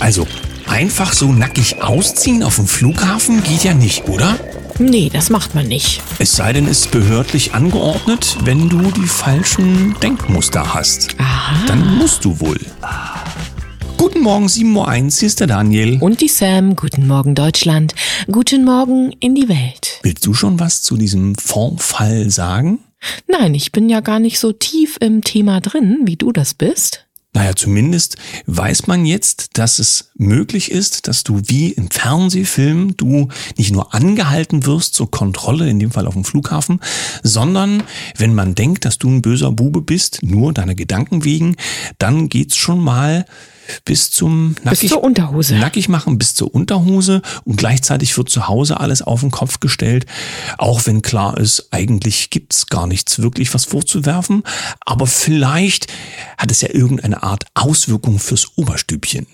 Also, einfach so nackig ausziehen auf dem Flughafen geht ja nicht, oder? Nee, das macht man nicht. Es sei denn, es ist behördlich angeordnet, wenn du die falschen Denkmuster hast. Aha. Dann musst du wohl. Guten Morgen, 7.01 Uhr, hier ist der Daniel. Und die Sam, guten Morgen Deutschland, guten Morgen in die Welt. Willst du schon was zu diesem Vorfall sagen? Nein, ich bin ja gar nicht so tief im Thema drin, wie du das bist. Naja, zumindest weiß man jetzt, dass es möglich ist, dass du wie im Fernsehfilm du nicht nur angehalten wirst zur Kontrolle, in dem Fall auf dem Flughafen, sondern wenn man denkt, dass du ein böser Bube bist, nur deiner Gedanken wegen, dann geht's schon mal bis zum nackig, bis zur Unterhose. nackig machen, bis zur Unterhose und gleichzeitig wird zu Hause alles auf den Kopf gestellt, auch wenn klar ist, eigentlich gibt's gar nichts wirklich was vorzuwerfen, aber vielleicht hat es ja irgendeine Art Auswirkung fürs Oberstübchen.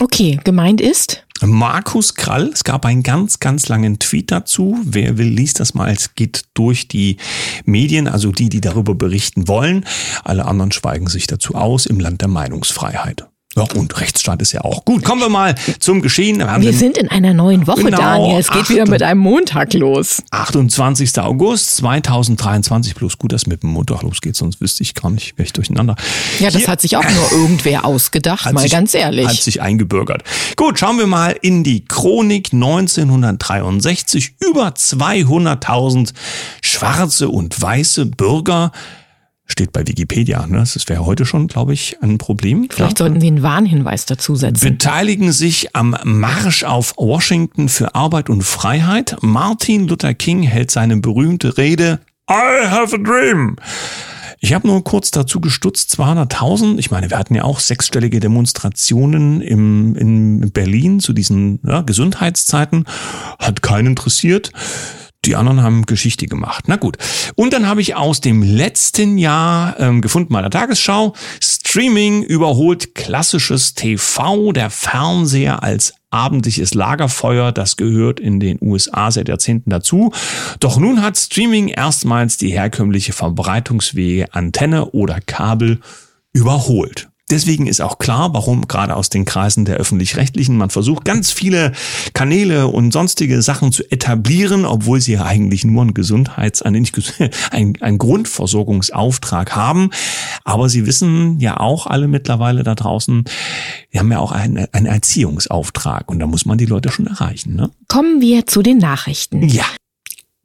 Okay, gemeint ist? Markus Krall, es gab einen ganz, ganz langen Tweet dazu. Wer will, liest das mal. Es geht durch die Medien, also die, die darüber berichten wollen. Alle anderen schweigen sich dazu aus im Land der Meinungsfreiheit. Ja, und Rechtsstaat ist ja auch gut. Kommen wir mal zum Geschehen. Wir, wir sind in einer neuen Woche, genau, Daniel. Es geht 8, wieder mit einem Montag los. 28. August 2023. Bloß gut, dass mit dem Montag losgeht, sonst wüsste ich gar nicht, wäre ich durcheinander. Ja, das Hier, hat sich auch nur irgendwer ausgedacht, mal sich, ganz ehrlich. Hat sich eingebürgert. Gut, schauen wir mal in die Chronik 1963. Über 200.000 schwarze und weiße Bürger Steht bei Wikipedia. Ne? Das wäre heute schon, glaube ich, ein Problem. Vielleicht sollten Sie einen Warnhinweis dazu setzen. Beteiligen sich am Marsch auf Washington für Arbeit und Freiheit. Martin Luther King hält seine berühmte Rede I have a dream. Ich habe nur kurz dazu gestutzt, 200.000. Ich meine, wir hatten ja auch sechsstellige Demonstrationen im, in Berlin zu diesen ja, Gesundheitszeiten. Hat keinen interessiert. Die anderen haben Geschichte gemacht. Na gut. Und dann habe ich aus dem letzten Jahr ähm, gefunden, meiner Tagesschau, Streaming überholt klassisches TV, der Fernseher als abendliches Lagerfeuer, das gehört in den USA seit Jahrzehnten dazu. Doch nun hat Streaming erstmals die herkömmliche Verbreitungswege Antenne oder Kabel überholt. Deswegen ist auch klar, warum gerade aus den Kreisen der öffentlich-rechtlichen man versucht, ganz viele Kanäle und sonstige Sachen zu etablieren, obwohl sie ja eigentlich nur einen Gesundheits-, einen, einen, Grundversorgungsauftrag haben. Aber sie wissen ja auch alle mittlerweile da draußen, die haben ja auch einen, einen Erziehungsauftrag und da muss man die Leute schon erreichen. Ne? Kommen wir zu den Nachrichten. Ja.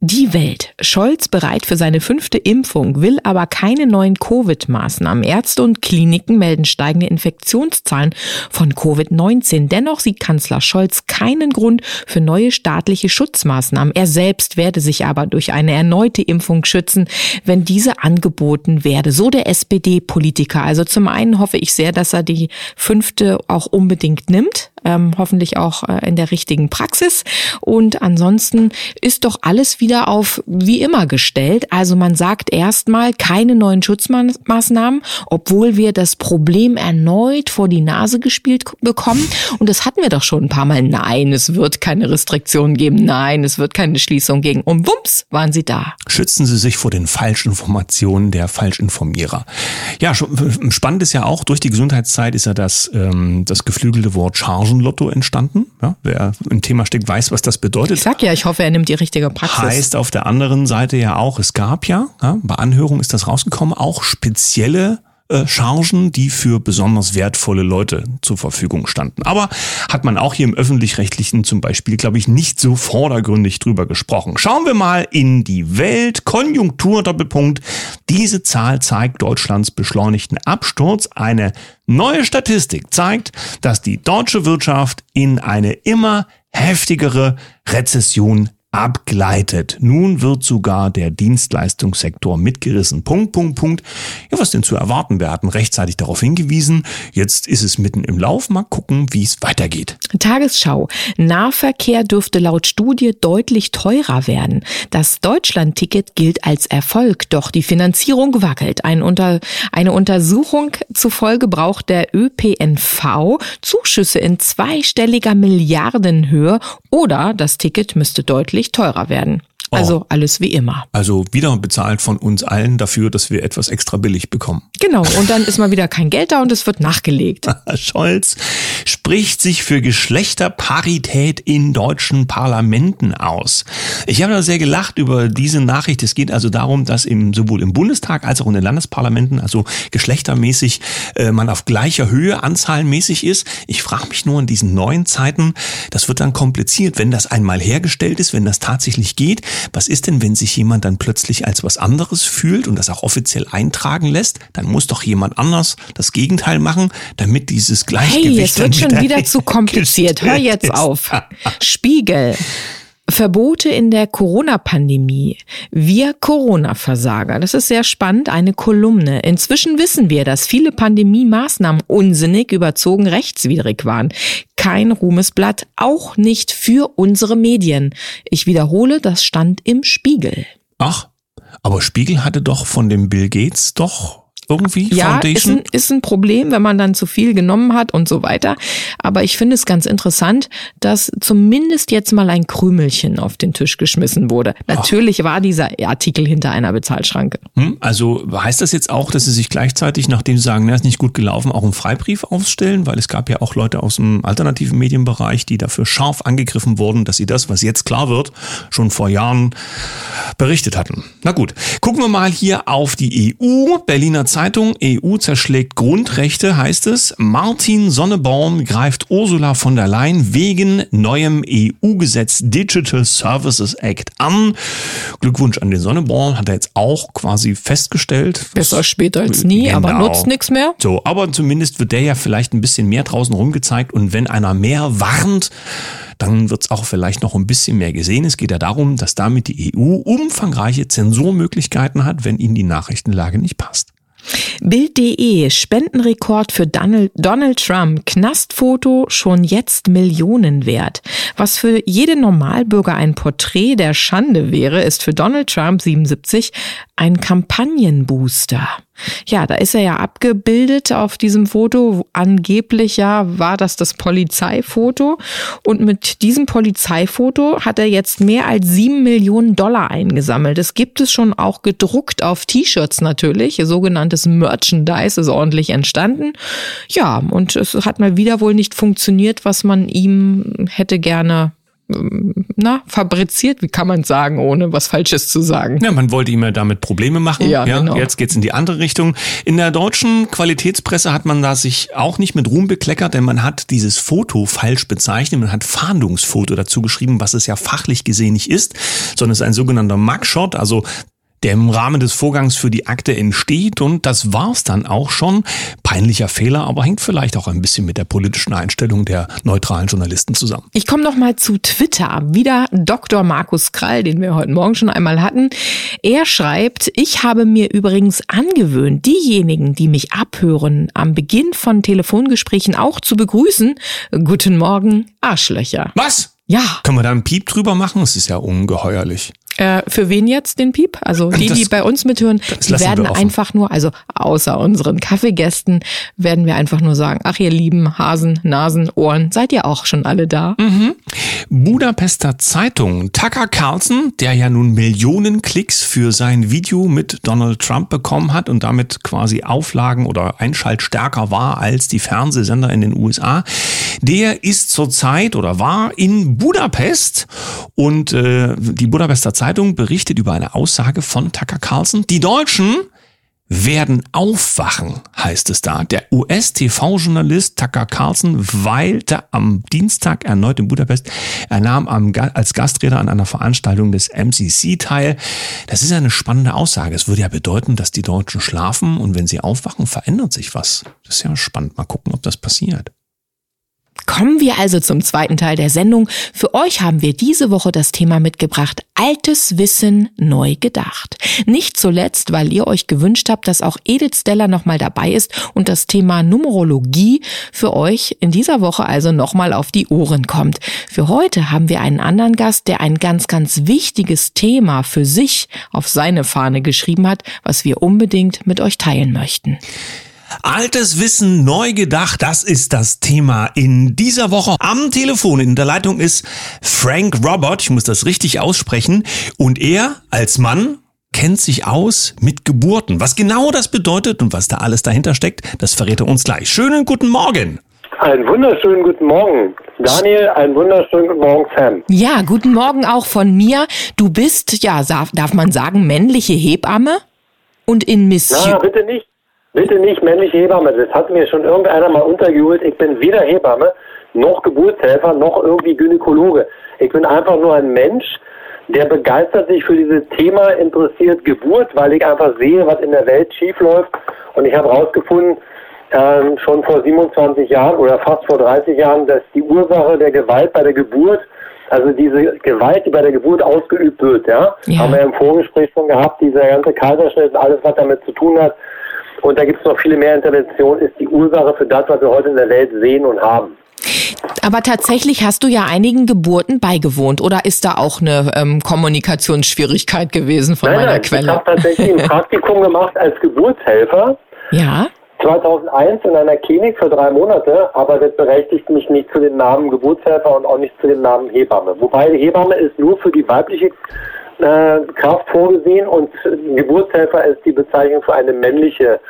Die Welt. Scholz bereit für seine fünfte Impfung, will aber keine neuen Covid-Maßnahmen. Ärzte und Kliniken melden steigende Infektionszahlen von Covid-19. Dennoch sieht Kanzler Scholz keinen Grund für neue staatliche Schutzmaßnahmen. Er selbst werde sich aber durch eine erneute Impfung schützen, wenn diese angeboten werde. So der SPD-Politiker. Also zum einen hoffe ich sehr, dass er die fünfte auch unbedingt nimmt ähm, hoffentlich auch äh, in der richtigen Praxis. Und ansonsten ist doch alles wieder auf wie immer gestellt. Also man sagt erstmal keine neuen Schutzmaßnahmen, obwohl wir das Problem erneut vor die Nase gespielt bekommen. Und das hatten wir doch schon ein paar Mal. Nein, es wird keine Restriktionen geben. Nein, es wird keine Schließung geben. Und wumps, waren sie da. Schützen Sie sich vor den Falschinformationen der Falschinformierer. Ja, spannend ist ja auch, durch die Gesundheitszeit ist ja das, ähm, das geflügelte Wort Charge Börsenlotto entstanden. Ja, wer im Thema steckt, weiß, was das bedeutet. Ich sag ja, ich hoffe, er nimmt die richtige Praxis. Heißt auf der anderen Seite ja auch, es gab ja, ja bei Anhörung ist das rausgekommen, auch spezielle äh, Chargen, die für besonders wertvolle Leute zur Verfügung standen. Aber hat man auch hier im öffentlich-rechtlichen zum Beispiel, glaube ich, nicht so vordergründig drüber gesprochen. Schauen wir mal in die Welt. Konjunktur Doppelpunkt. Diese Zahl zeigt Deutschlands beschleunigten Absturz. Eine neue Statistik zeigt, dass die deutsche Wirtschaft in eine immer heftigere Rezession abgleitet. Nun wird sogar der Dienstleistungssektor mitgerissen. Punkt, Punkt, Punkt. Ja, was denn zu erwarten? Wir hatten rechtzeitig darauf hingewiesen. Jetzt ist es mitten im Lauf. Mal gucken, wie es weitergeht. Tagesschau. Nahverkehr dürfte laut Studie deutlich teurer werden. Das Deutschlandticket gilt als Erfolg, doch die Finanzierung wackelt. Ein unter, eine Untersuchung zufolge braucht der ÖPNV Zuschüsse in zweistelliger Milliardenhöhe oder das Ticket müsste deutlich deutlich teurer werden. Also oh. alles wie immer. Also wieder bezahlt von uns allen dafür, dass wir etwas extra billig bekommen. Genau, und dann ist mal wieder kein Geld da und es wird nachgelegt. Scholz spricht sich für Geschlechterparität in deutschen Parlamenten aus. Ich habe da sehr gelacht über diese Nachricht. Es geht also darum, dass im, sowohl im Bundestag als auch in den Landesparlamenten, also geschlechtermäßig, äh, man auf gleicher Höhe anzahlenmäßig ist. Ich frage mich nur in diesen neuen Zeiten, das wird dann kompliziert, wenn das einmal hergestellt ist, wenn das tatsächlich geht. Was ist denn, wenn sich jemand dann plötzlich als was anderes fühlt und das auch offiziell eintragen lässt? Dann muss doch jemand anders das Gegenteil machen, damit dieses Gleichgewicht. Hey, es wird schon wieder zu kompliziert. Hör jetzt auf. Spiegel. Verbote in der Corona-Pandemie. Wir Corona-Versager. Das ist sehr spannend, eine Kolumne. Inzwischen wissen wir, dass viele Pandemie-Maßnahmen unsinnig, überzogen, rechtswidrig waren. Kein Ruhmesblatt, auch nicht für unsere Medien. Ich wiederhole, das stand im Spiegel. Ach, aber Spiegel hatte doch von dem Bill Gates doch irgendwie? Ja, Foundation? ist ein, ist ein Problem, wenn man dann zu viel genommen hat und so weiter. Aber ich finde es ganz interessant, dass zumindest jetzt mal ein Krümelchen auf den Tisch geschmissen wurde. Natürlich war dieser Artikel hinter einer Bezahlschranke. Hm, also heißt das jetzt auch, dass sie sich gleichzeitig, nachdem sie sagen, na, ist nicht gut gelaufen, auch einen Freibrief aufstellen? Weil es gab ja auch Leute aus dem alternativen Medienbereich, die dafür scharf angegriffen wurden, dass sie das, was jetzt klar wird, schon vor Jahren berichtet hatten. Na gut, gucken wir mal hier auf die EU. Berliner Zeitung, EU zerschlägt Grundrechte, heißt es. Martin Sonneborn greift Ursula von der Leyen wegen neuem EU-Gesetz Digital Services Act an. Glückwunsch an den Sonneborn, hat er jetzt auch quasi festgestellt. Besser später als nie, Genau. aber nutzt nichts mehr. So, aber zumindest wird der ja vielleicht ein bisschen mehr draußen rumgezeigt und wenn einer mehr warnt, dann wird es auch vielleicht noch ein bisschen mehr gesehen. Es geht ja darum, dass damit die EU umfangreiche Zensurmöglichkeiten hat, wenn ihnen die Nachrichtenlage nicht passt. Bild.de, Spendenrekord für Donald, Trump, Knastfoto schon jetzt Millionen wert. Was für jeden Normalbürger ein Porträt der Schande wäre, ist für Donald Trump 77 ein Kampagnenbooster. Ja, da ist er ja abgebildet auf diesem Foto. Angeblich ja war das das Polizeifoto. Und mit diesem Polizeifoto hat er jetzt mehr als sieben Millionen Dollar eingesammelt. Es gibt es schon auch gedruckt auf T-Shirts natürlich. Sogenanntes Merchandise ist ordentlich entstanden. Ja, und es hat mal wieder wohl nicht funktioniert, was man ihm hätte gerne na, fabriziert, wie kann man sagen, ohne was Falsches zu sagen. Ja, man wollte ihm ja damit Probleme machen. Ja, genau. Jetzt geht's in die andere Richtung. In der deutschen Qualitätspresse hat man da sich auch nicht mit Ruhm bekleckert, denn man hat dieses Foto falsch bezeichnet. Man hat Fahndungsfoto dazu geschrieben, was es ja fachlich gesehen nicht ist, sondern es ist ein sogenannter Mugshot, also der im Rahmen des Vorgangs für die Akte entsteht und das war's dann auch schon. Peinlicher Fehler, aber hängt vielleicht auch ein bisschen mit der politischen Einstellung der neutralen Journalisten zusammen. Ich komme noch mal zu Twitter. Wieder Dr. Markus Krall, den wir heute Morgen schon einmal hatten. Er schreibt, ich habe mir übrigens angewöhnt, diejenigen, die mich abhören, am Beginn von Telefongesprächen auch zu begrüßen. Guten Morgen, Arschlöcher. Was? Ja, Können wir da einen Piep drüber machen? Das ist ja ungeheuerlich. Äh, für wen jetzt den Piep? Also die, Das- die bei uns mithören, die werden einfach nur, also außer unseren Kaffeegästen, werden wir einfach nur sagen, ach ihr lieben Hasen, Nasen, Ohren, seid ihr auch schon alle da? Budapester Zeitung. Tucker Carlson, der ja nun Millionen Klicks für sein Video mit Donald Trump bekommen hat und damit quasi Auflagen oder Einschaltstärker war als die Fernsehsender in den USA, der ist zurzeit oder war in Budapest und äh, die Budapester Zeitung berichtet über eine Aussage von Tucker Carlson. Die Deutschen werden aufwachen, heißt es da. Der US-TV-Journalist Tucker Carlson weilte am Dienstag erneut in Budapest. Er nahm am, als Gastredner an einer Veranstaltung des MCC teil. Das ist eine spannende Aussage. Es würde ja bedeuten, dass die Deutschen schlafen und wenn sie aufwachen, verändert sich was. Das ist ja spannend. Mal gucken, ob das passiert. Kommen wir also zum zweiten Teil der Sendung. Für euch haben wir diese Woche das Thema mitgebracht, altes Wissen neu gedacht. Nicht zuletzt, weil ihr euch gewünscht habt, dass auch Edith Steller nochmal dabei ist und das Thema Numerologie für euch in dieser Woche also nochmal auf die Ohren kommt. Für heute haben wir einen anderen Gast, der ein ganz, ganz wichtiges Thema für sich auf seine Fahne geschrieben hat, was wir unbedingt mit euch teilen möchten. Altes Wissen neu gedacht, das ist das Thema in dieser Woche. Am Telefon in der Leitung ist Frank Robert, ich muss das richtig aussprechen, und er als Mann kennt sich aus mit Geburten. Was genau das bedeutet und was da alles dahinter steckt, das verrät er uns gleich. Schönen guten Morgen. Einen wunderschönen guten Morgen. Daniel, einen wunderschönen guten Morgen, Sam. Ja, guten Morgen auch von mir. Du bist, ja, darf man sagen, männliche Hebamme? Und in Mission. Na, bitte nicht. Bitte nicht männliche Hebamme. Das hat mir schon irgendeiner mal untergeholt. Ich bin weder Hebamme, noch Geburtshelfer, noch irgendwie Gynäkologe. Ich bin einfach nur ein Mensch, der begeistert sich für dieses Thema interessiert Geburt, weil ich einfach sehe, was in der Welt schiefläuft. Und ich habe herausgefunden, ähm, schon vor 27 Jahren oder fast vor 30 Jahren, dass die Ursache der Gewalt bei der Geburt, also diese Gewalt, die bei der Geburt ausgeübt wird, ja, ja. haben wir im Vorgespräch schon gehabt, dieser ganze Kaiserschnitt und alles, was damit zu tun hat. Und da gibt es noch viele mehr Interventionen, ist die Ursache für das, was wir heute in der Welt sehen und haben. Aber tatsächlich hast du ja einigen Geburten beigewohnt oder ist da auch eine ähm, Kommunikationsschwierigkeit gewesen von nein, meiner nein, Quelle? Ich habe tatsächlich ein Praktikum gemacht als Geburtshelfer. Ja. 2001 in einer Klinik für drei Monate, aber das berechtigt mich nicht zu dem Namen Geburtshelfer und auch nicht zu dem Namen Hebamme. Wobei Hebamme ist nur für die weibliche äh, Kraft vorgesehen und Geburtshelfer ist die Bezeichnung für eine männliche,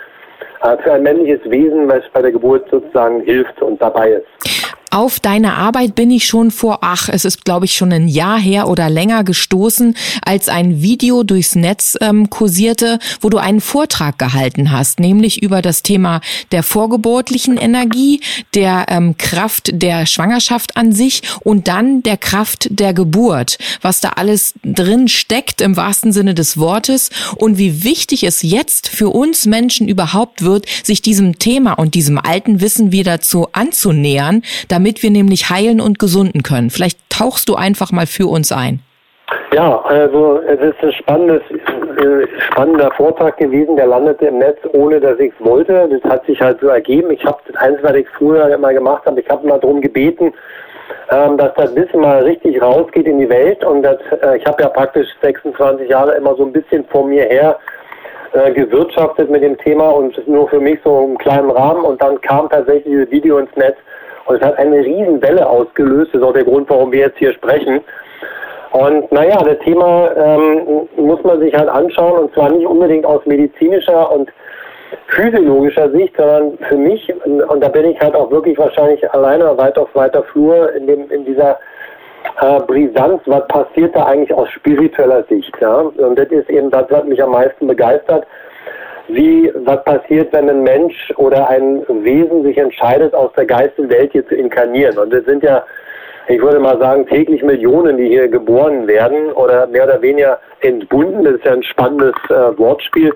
äh, für ein männliches Wesen, was bei der Geburt sozusagen hilft und dabei ist. Auf deine Arbeit bin ich schon vor, ach, es ist, glaube ich, schon ein Jahr her oder länger gestoßen, als ein Video durchs Netz ähm, kursierte, wo du einen Vortrag gehalten hast, nämlich über das Thema der vorgeburtlichen Energie, der ähm, Kraft der Schwangerschaft an sich und dann der Kraft der Geburt, was da alles drin steckt im wahrsten Sinne des Wortes und wie wichtig es jetzt für uns Menschen überhaupt wird, sich diesem Thema und diesem alten Wissen wieder zu anzunähern, damit wir nämlich heilen und gesunden können. Vielleicht tauchst du einfach mal für uns ein. Ja, also es ist ein spannendes, äh, spannender Vortrag gewesen, der landete im Netz, ohne dass ich es wollte. Das hat sich halt so ergeben. Ich habe das eins, was ich früher immer gemacht habe, ich habe mal darum gebeten, ähm, dass das Wissen mal richtig rausgeht in die Welt. Und das, äh, ich habe ja praktisch 26 Jahre immer so ein bisschen vor mir her äh, gewirtschaftet mit dem Thema und nur für mich so im kleinen Rahmen. Und dann kam tatsächlich dieses Video ins Netz und es hat eine Riesenwelle ausgelöst. Das ist auch der Grund, warum wir jetzt hier sprechen. Und naja, das Thema ähm, muss man sich halt anschauen und zwar nicht unbedingt aus medizinischer und physiologischer Sicht, sondern für mich, und da bin ich halt auch wirklich wahrscheinlich alleine weit auf weiter Flur in, dem, in dieser äh, Brisanz, was passiert da eigentlich aus spiritueller Sicht. Ja? Und das ist eben das, was mich am meisten begeistert wie, was passiert, wenn ein Mensch oder ein Wesen sich entscheidet, aus der Geistenwelt hier zu inkarnieren. Und es sind ja, ich würde mal sagen, täglich Millionen, die hier geboren werden oder mehr oder weniger entbunden. Das ist ja ein spannendes äh, Wortspiel.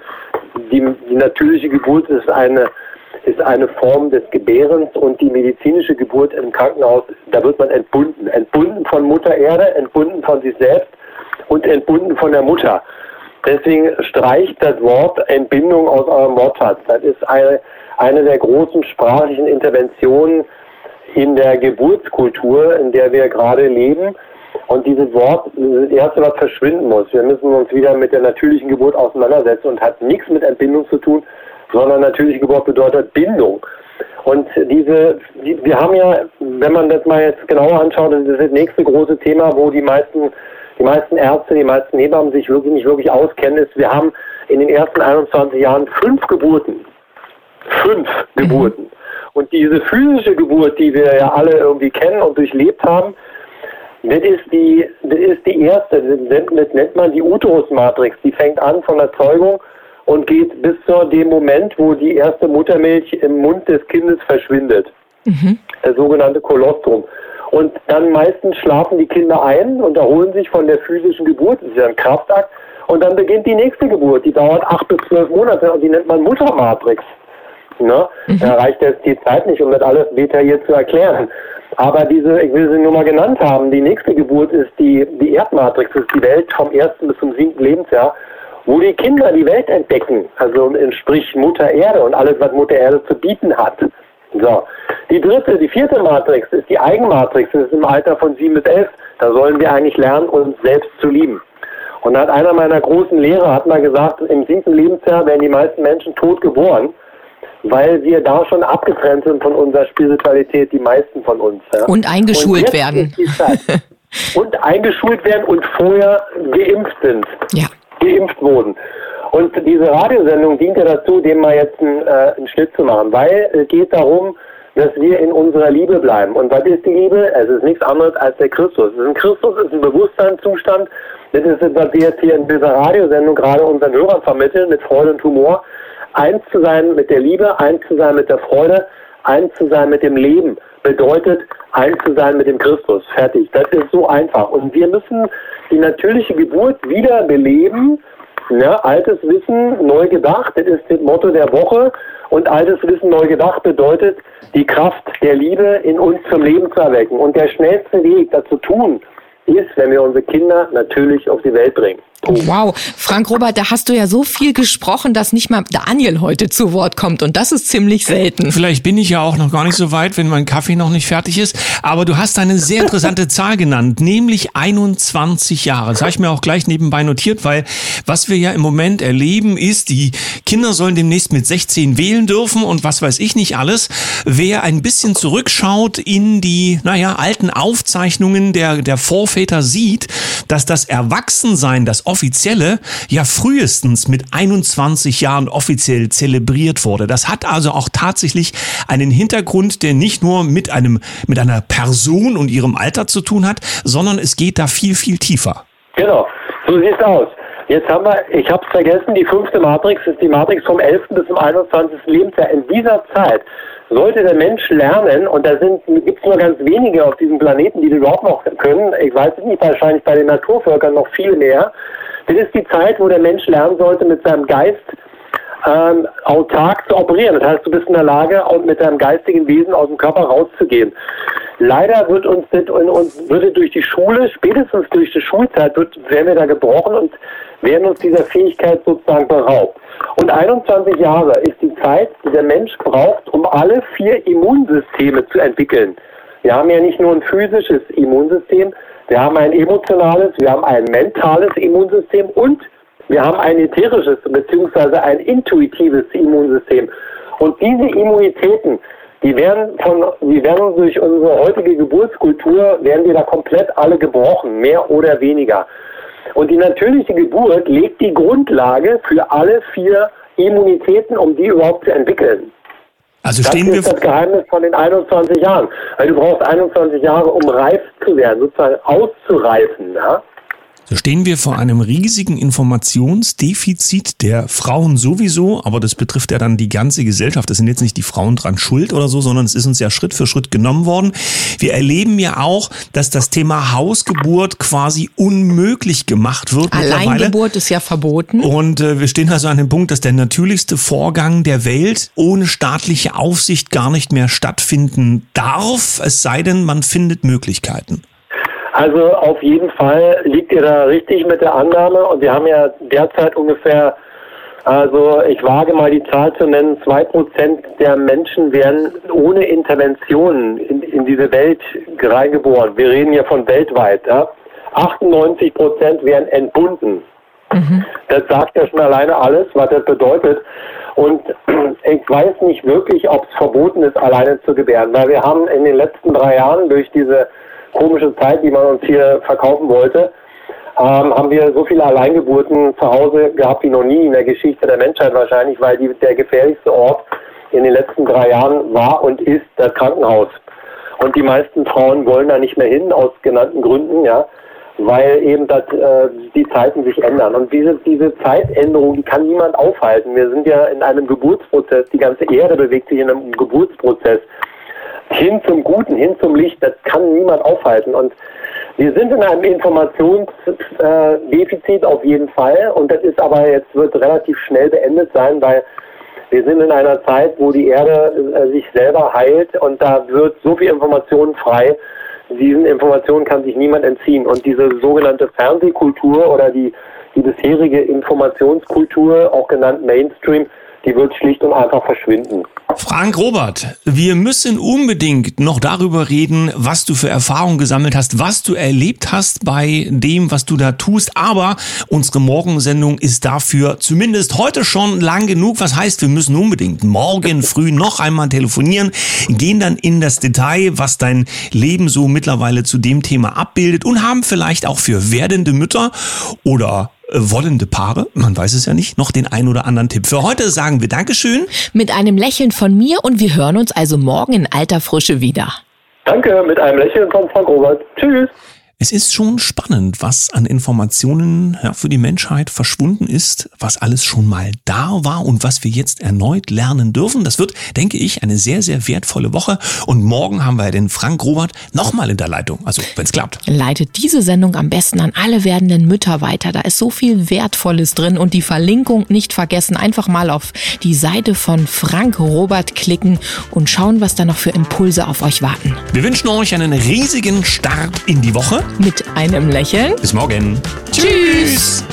Die, die natürliche Geburt ist eine ist eine Form des Gebärens und die medizinische Geburt im Krankenhaus, da wird man entbunden. Entbunden von Mutter Erde, entbunden von sich selbst und entbunden von der Mutter. Deswegen streicht das Wort Entbindung aus eurem Wortschatz. Das ist eine, eine der großen sprachlichen Interventionen in der Geburtskultur, in der wir gerade leben. Und dieses Wort, das erste, was verschwinden muss. Wir müssen uns wieder mit der natürlichen Geburt auseinandersetzen und hat nichts mit Entbindung zu tun, sondern natürliche Geburt bedeutet Bindung. Und diese, die, wir haben ja, wenn man das mal jetzt genauer anschaut, das ist das nächste große Thema, wo die meisten die meisten Ärzte, die meisten Hebammen sich wirklich nicht wirklich auskennen, ist, wir haben in den ersten 21 Jahren fünf Geburten. Fünf mhm. Geburten. Und diese physische Geburt, die wir ja alle irgendwie kennen und durchlebt haben, das ist die, das ist die erste, das nennt man die Uterusmatrix. Die fängt an von der Zeugung und geht bis zu dem Moment, wo die erste Muttermilch im Mund des Kindes verschwindet. Mhm. Das sogenannte Kolostrum. Und dann meistens schlafen die Kinder ein und erholen sich von der physischen Geburt. Das ist ja ein Kraftakt. Und dann beginnt die nächste Geburt. Die dauert acht bis zwölf Monate und die nennt man Muttermatrix. Ne? Mhm. Da reicht jetzt die Zeit nicht, um das alles detailliert zu erklären. Aber diese, ich will sie nur mal genannt haben, die nächste Geburt ist die, die Erdmatrix, das ist die Welt vom ersten bis zum siebten Lebensjahr, wo die Kinder die Welt entdecken. Also sprich Mutter Erde und alles, was Mutter Erde zu bieten hat. So. Die dritte, die vierte Matrix ist die Eigenmatrix. Das ist im Alter von sieben bis elf. Da sollen wir eigentlich lernen, uns selbst zu lieben. Und da hat einer meiner großen Lehrer hat mal gesagt, im siebten Lebensjahr werden die meisten Menschen tot geboren, weil wir da schon abgetrennt sind von unserer Spiritualität, die meisten von uns. Ja. Und eingeschult und werden. und eingeschult werden und vorher geimpft sind. Ja. Geimpft wurden. Und diese Radiosendung dient ja dazu, dem mal jetzt einen, äh, einen Schnitt zu machen, weil es geht darum, dass wir in unserer Liebe bleiben. Und was ist die Liebe? Es ist nichts anderes als der Christus. Ein Christus ist ein Bewusstseinszustand. Das ist, was wir jetzt hier in dieser Radiosendung gerade unseren Hörern vermitteln, mit Freude und Humor. Eins zu sein mit der Liebe, eins zu sein mit der Freude, eins zu sein mit dem Leben bedeutet, eins zu sein mit dem Christus. Fertig. Das ist so einfach. Und wir müssen die natürliche Geburt wieder beleben. Ja, altes Wissen, neu gedacht, das ist das Motto der Woche. Und altes Wissen neu gedacht bedeutet, die Kraft der Liebe in uns zum Leben zu erwecken. Und der schnellste Weg, das zu tun, ist, wenn wir unsere Kinder natürlich auf die Welt bringen. Oh, wow. Frank Robert, da hast du ja so viel gesprochen, dass nicht mal Daniel heute zu Wort kommt. Und das ist ziemlich selten. Vielleicht bin ich ja auch noch gar nicht so weit, wenn mein Kaffee noch nicht fertig ist. Aber du hast eine sehr interessante Zahl genannt, nämlich 21 Jahre. Das habe ich mir auch gleich nebenbei notiert, weil was wir ja im Moment erleben, ist, die Kinder sollen demnächst mit 16 wählen dürfen und was weiß ich nicht alles. Wer ein bisschen zurückschaut in die, naja, alten Aufzeichnungen der, der Vorväter sieht, dass das Erwachsensein, das offizielle ja frühestens mit 21 Jahren offiziell zelebriert wurde. Das hat also auch tatsächlich einen Hintergrund, der nicht nur mit einem, mit einer Person und ihrem Alter zu tun hat, sondern es geht da viel, viel tiefer. Genau, so sieht es aus. Jetzt haben wir, ich habe es vergessen, die fünfte Matrix ist die Matrix vom 11. bis zum 21. Lebensjahr. In dieser Zeit sollte der Mensch lernen, und da gibt es nur ganz wenige auf diesem Planeten, die das überhaupt noch können, ich weiß es nicht, wahrscheinlich bei den Naturvölkern noch viel mehr, das ist die Zeit, wo der Mensch lernen sollte, mit seinem Geist ähm, autark zu operieren. Das heißt, du bist in der Lage, mit deinem geistigen Wesen aus dem Körper rauszugehen. Leider wird uns, das, uns würde durch die Schule, spätestens durch die Schulzeit, wird, werden wir da gebrochen und werden uns dieser Fähigkeit sozusagen beraubt. Und 21 Jahre ist die Zeit, die der Mensch braucht, um alle vier Immunsysteme zu entwickeln. Wir haben ja nicht nur ein physisches Immunsystem, wir haben ein emotionales, wir haben ein mentales Immunsystem und wir haben ein ätherisches bzw. ein intuitives Immunsystem. Und diese Immunitäten, die werden von, die werden durch unsere heutige Geburtskultur, werden wir da komplett alle gebrochen, mehr oder weniger. Und die natürliche Geburt legt die Grundlage für alle vier Immunitäten, um die überhaupt zu entwickeln. Also stehen das ist wir das Geheimnis von den 21 Jahren. Weil du brauchst 21 Jahre, um reif zu werden, sozusagen auszureifen. Ja? So stehen wir vor einem riesigen Informationsdefizit der Frauen sowieso, aber das betrifft ja dann die ganze Gesellschaft. Das sind jetzt nicht die Frauen dran schuld oder so, sondern es ist uns ja Schritt für Schritt genommen worden. Wir erleben ja auch, dass das Thema Hausgeburt quasi unmöglich gemacht wird. Alleingeburt ist ja verboten. Und äh, wir stehen also an dem Punkt, dass der natürlichste Vorgang der Welt ohne staatliche Aufsicht gar nicht mehr stattfinden darf, es sei denn, man findet Möglichkeiten. Also auf jeden Fall liegt ihr da richtig mit der Annahme und wir haben ja derzeit ungefähr, also ich wage mal die Zahl zu nennen, zwei Prozent der Menschen werden ohne Intervention in, in diese Welt reingeboren. Wir reden hier von weltweit. Ja? 98 Prozent werden entbunden. Mhm. Das sagt ja schon alleine alles, was das bedeutet. Und ich weiß nicht wirklich, ob es verboten ist, alleine zu gebären, weil wir haben in den letzten drei Jahren durch diese komische Zeit, die man uns hier verkaufen wollte, ähm, haben wir so viele Alleingeburten zu Hause gehabt wie noch nie in der Geschichte der Menschheit wahrscheinlich, weil die, der gefährlichste Ort in den letzten drei Jahren war und ist das Krankenhaus. Und die meisten Frauen wollen da nicht mehr hin, aus genannten Gründen, ja, weil eben das, äh, die Zeiten sich ändern. Und diese, diese Zeitänderung, die kann niemand aufhalten. Wir sind ja in einem Geburtsprozess, die ganze Erde bewegt sich in einem Geburtsprozess hin zum Guten, hin zum Licht, das kann niemand aufhalten. Und wir sind in einem Informationsdefizit auf jeden Fall und das ist aber jetzt wird relativ schnell beendet sein, weil wir sind in einer Zeit, wo die Erde äh, sich selber heilt und da wird so viel Information frei. Diesen Informationen kann sich niemand entziehen. Und diese sogenannte Fernsehkultur oder die, die bisherige Informationskultur, auch genannt Mainstream, die wird schlicht und einfach verschwinden. Frank Robert, wir müssen unbedingt noch darüber reden, was du für Erfahrungen gesammelt hast, was du erlebt hast bei dem, was du da tust. Aber unsere Morgensendung ist dafür zumindest heute schon lang genug. Was heißt, wir müssen unbedingt morgen früh noch einmal telefonieren, gehen dann in das Detail, was dein Leben so mittlerweile zu dem Thema abbildet und haben vielleicht auch für werdende Mütter oder wollende Paare, man weiß es ja nicht, noch den ein oder anderen Tipp. Für heute sagen wir Dankeschön. Mit einem Lächeln von mir und wir hören uns also morgen in alter Frische wieder. Danke, mit einem Lächeln von Frank Robert. Tschüss. Es ist schon spannend, was an Informationen ja, für die Menschheit verschwunden ist, was alles schon mal da war und was wir jetzt erneut lernen dürfen. Das wird, denke ich, eine sehr, sehr wertvolle Woche. Und morgen haben wir den Frank Robert nochmal in der Leitung, also wenn es klappt. Leitet diese Sendung am besten an alle werdenden Mütter weiter. Da ist so viel Wertvolles drin und die Verlinkung nicht vergessen. Einfach mal auf die Seite von Frank Robert klicken und schauen, was da noch für Impulse auf euch warten. Wir wünschen euch einen riesigen Start in die Woche mit einem Lächeln. Bis morgen. Tschüss.